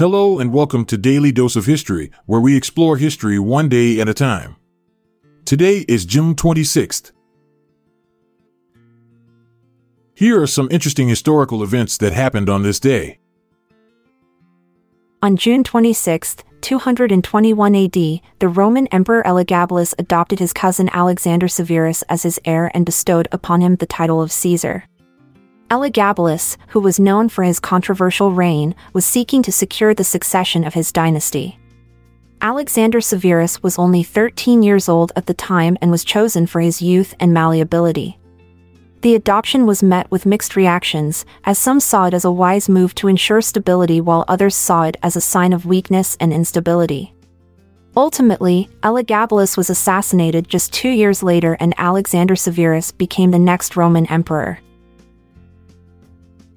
Hello and welcome to Daily Dose of History, where we explore history one day at a time. Today is June 26th. Here are some interesting historical events that happened on this day. On June 26, 221 AD, the Roman Emperor Elagabalus adopted his cousin Alexander Severus as his heir and bestowed upon him the title of Caesar. Elagabalus, who was known for his controversial reign, was seeking to secure the succession of his dynasty. Alexander Severus was only 13 years old at the time and was chosen for his youth and malleability. The adoption was met with mixed reactions, as some saw it as a wise move to ensure stability while others saw it as a sign of weakness and instability. Ultimately, Elagabalus was assassinated just two years later and Alexander Severus became the next Roman emperor.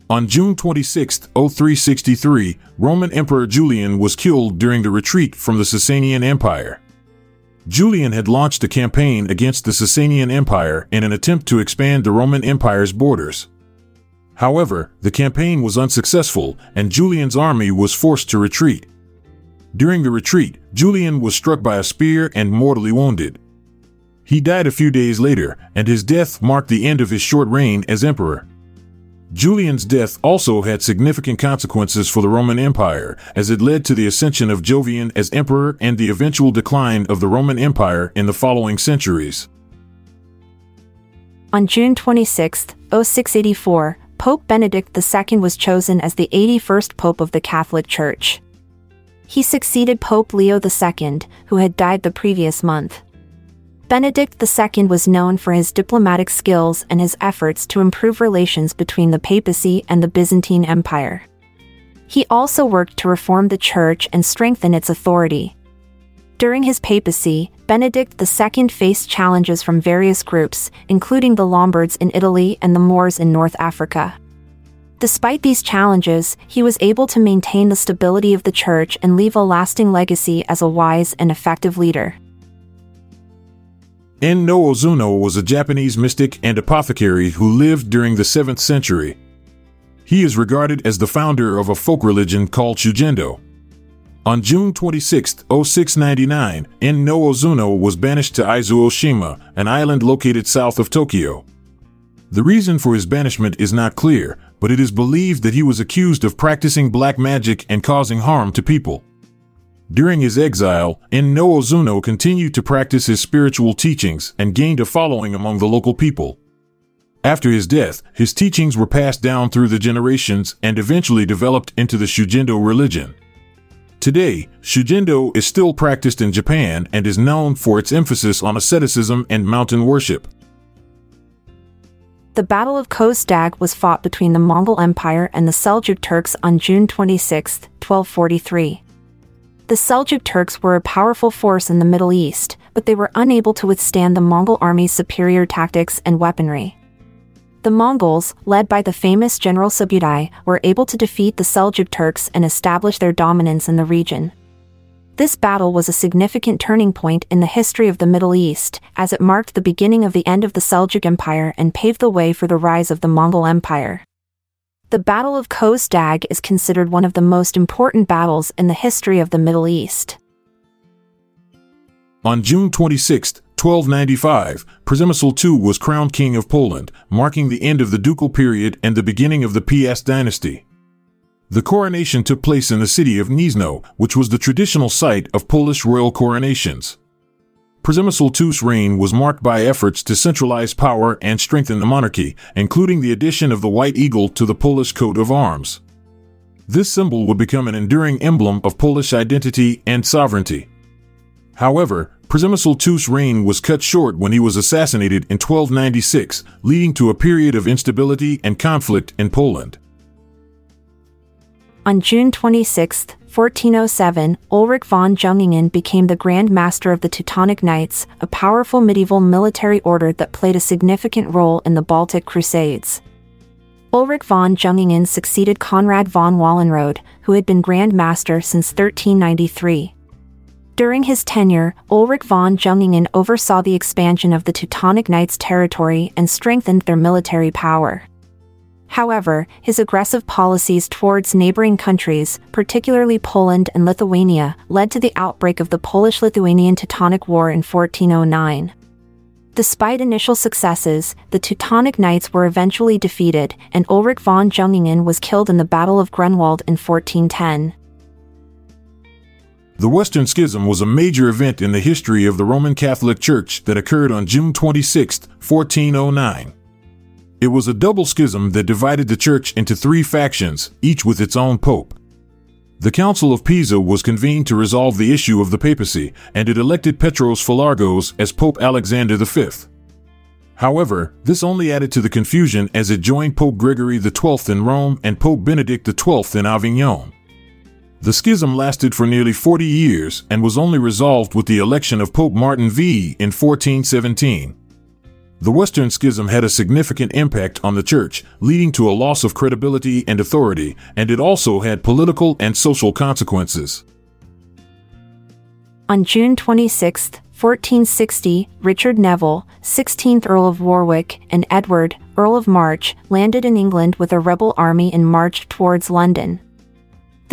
On June 26, 0363, Roman Emperor Julian was killed during the retreat from the Sasanian Empire. Julian had launched a campaign against the Sasanian Empire in an attempt to expand the Roman Empire's borders. However, the campaign was unsuccessful and Julian's army was forced to retreat. During the retreat, Julian was struck by a spear and mortally wounded. He died a few days later, and his death marked the end of his short reign as emperor. Julian's death also had significant consequences for the Roman Empire, as it led to the ascension of Jovian as emperor and the eventual decline of the Roman Empire in the following centuries. On June 26, 0684, Pope Benedict II was chosen as the 81st Pope of the Catholic Church. He succeeded Pope Leo II, who had died the previous month. Benedict II was known for his diplomatic skills and his efforts to improve relations between the papacy and the Byzantine Empire. He also worked to reform the Church and strengthen its authority. During his papacy, Benedict II faced challenges from various groups, including the Lombards in Italy and the Moors in North Africa. Despite these challenges, he was able to maintain the stability of the Church and leave a lasting legacy as a wise and effective leader. En-no Ozuno was a Japanese mystic and apothecary who lived during the 7th century. He is regarded as the founder of a folk religion called Shugendo. On June 26, 0699, En-no Ozuno was banished to Izu Oshima, an island located south of Tokyo. The reason for his banishment is not clear, but it is believed that he was accused of practicing black magic and causing harm to people. During his exile, En-no continued to practice his spiritual teachings and gained a following among the local people. After his death, his teachings were passed down through the generations and eventually developed into the Shugendo religion. Today, Shugendo is still practiced in Japan and is known for its emphasis on asceticism and mountain worship. The Battle of Dağ was fought between the Mongol Empire and the Seljuk Turks on June 26, 1243. The Seljuk Turks were a powerful force in the Middle East, but they were unable to withstand the Mongol army's superior tactics and weaponry. The Mongols, led by the famous General Subutai, were able to defeat the Seljuk Turks and establish their dominance in the region. This battle was a significant turning point in the history of the Middle East, as it marked the beginning of the end of the Seljuk Empire and paved the way for the rise of the Mongol Empire. The Battle of Dağ is considered one of the most important battles in the history of the Middle East. On June 26, 1295, Przemysl II was crowned King of Poland, marking the end of the ducal period and the beginning of the Piast dynasty. The coronation took place in the city of Gniezno, which was the traditional site of Polish royal coronations. II's reign was marked by efforts to centralize power and strengthen the monarchy, including the addition of the white eagle to the Polish coat of arms. This symbol would become an enduring emblem of Polish identity and sovereignty. However, II's reign was cut short when he was assassinated in 1296, leading to a period of instability and conflict in Poland. On June 26, 1407, Ulrich von Jungingen became the Grand Master of the Teutonic Knights, a powerful medieval military order that played a significant role in the Baltic Crusades. Ulrich von Jungingen succeeded Conrad von Wallenrode, who had been Grand Master since 1393. During his tenure, Ulrich von Jungingen oversaw the expansion of the Teutonic Knights' territory and strengthened their military power. However, his aggressive policies towards neighboring countries, particularly Poland and Lithuania, led to the outbreak of the Polish Lithuanian Teutonic War in 1409. Despite initial successes, the Teutonic Knights were eventually defeated, and Ulrich von Jungingen was killed in the Battle of Grunwald in 1410. The Western Schism was a major event in the history of the Roman Catholic Church that occurred on June 26, 1409. It was a double schism that divided the church into three factions, each with its own pope. The Council of Pisa was convened to resolve the issue of the papacy, and it elected Petros Philargos as Pope Alexander V. However, this only added to the confusion as it joined Pope Gregory XII in Rome and Pope Benedict XII in Avignon. The schism lasted for nearly 40 years and was only resolved with the election of Pope Martin V in 1417. The Western Schism had a significant impact on the church, leading to a loss of credibility and authority, and it also had political and social consequences. On June 26, 1460, Richard Neville, 16th Earl of Warwick, and Edward, Earl of March, landed in England with a rebel army and marched towards London.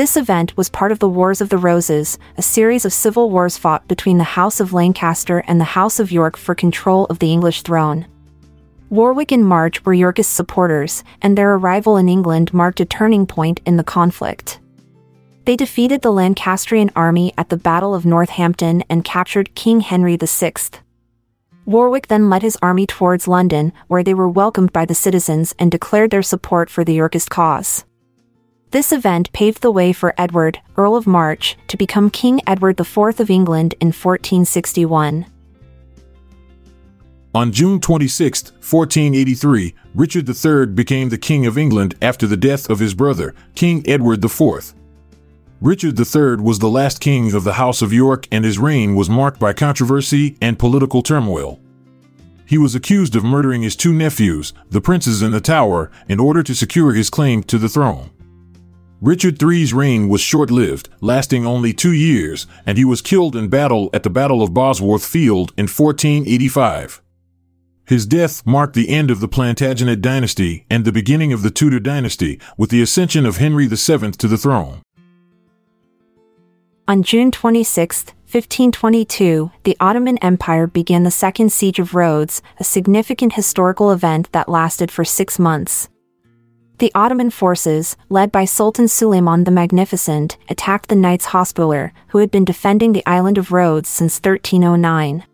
This event was part of the Wars of the Roses, a series of civil wars fought between the House of Lancaster and the House of York for control of the English throne. Warwick and March were Yorkist supporters, and their arrival in England marked a turning point in the conflict. They defeated the Lancastrian army at the Battle of Northampton and captured King Henry VI. Warwick then led his army towards London, where they were welcomed by the citizens and declared their support for the Yorkist cause. This event paved the way for Edward, Earl of March, to become King Edward IV of England in 1461. On June 26, 1483, Richard III became the King of England after the death of his brother, King Edward IV. Richard III was the last king of the House of York and his reign was marked by controversy and political turmoil. He was accused of murdering his two nephews, the princes in the Tower, in order to secure his claim to the throne. Richard III's reign was short lived, lasting only two years, and he was killed in battle at the Battle of Bosworth Field in 1485. His death marked the end of the Plantagenet dynasty and the beginning of the Tudor dynasty, with the ascension of Henry VII to the throne. On June 26, 1522, the Ottoman Empire began the Second Siege of Rhodes, a significant historical event that lasted for six months. The Ottoman forces, led by Sultan Suleiman the Magnificent, attacked the Knights Hospitaller, who had been defending the island of Rhodes since 1309.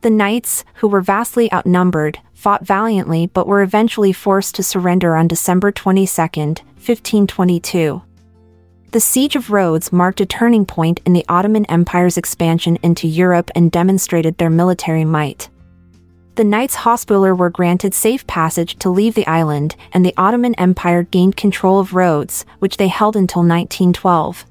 The Knights, who were vastly outnumbered, fought valiantly but were eventually forced to surrender on December 22, 1522. The Siege of Rhodes marked a turning point in the Ottoman Empire's expansion into Europe and demonstrated their military might the Knights Hospitaller were granted safe passage to leave the island, and the Ottoman Empire gained control of Rhodes, which they held until 1912.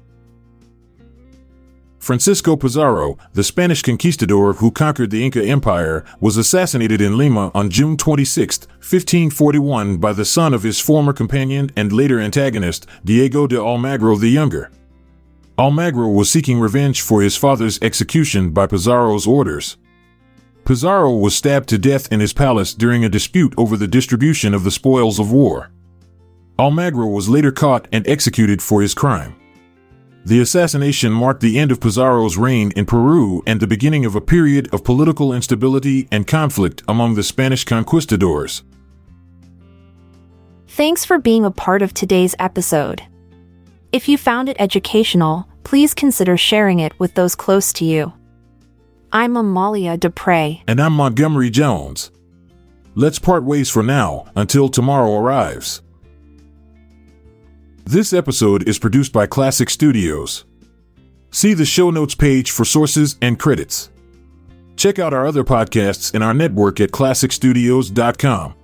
Francisco Pizarro, the Spanish conquistador who conquered the Inca Empire, was assassinated in Lima on June 26, 1541, by the son of his former companion and later antagonist, Diego de Almagro the Younger. Almagro was seeking revenge for his father's execution by Pizarro's orders. Pizarro was stabbed to death in his palace during a dispute over the distribution of the spoils of war. Almagro was later caught and executed for his crime. The assassination marked the end of Pizarro's reign in Peru and the beginning of a period of political instability and conflict among the Spanish conquistadors. Thanks for being a part of today's episode. If you found it educational, please consider sharing it with those close to you. I'm Amalia Dupre. And I'm Montgomery Jones. Let's part ways for now until tomorrow arrives. This episode is produced by Klassic Studios. See the show notes page for sources and credits. Check out our other podcasts in our network at klassicstudios.com.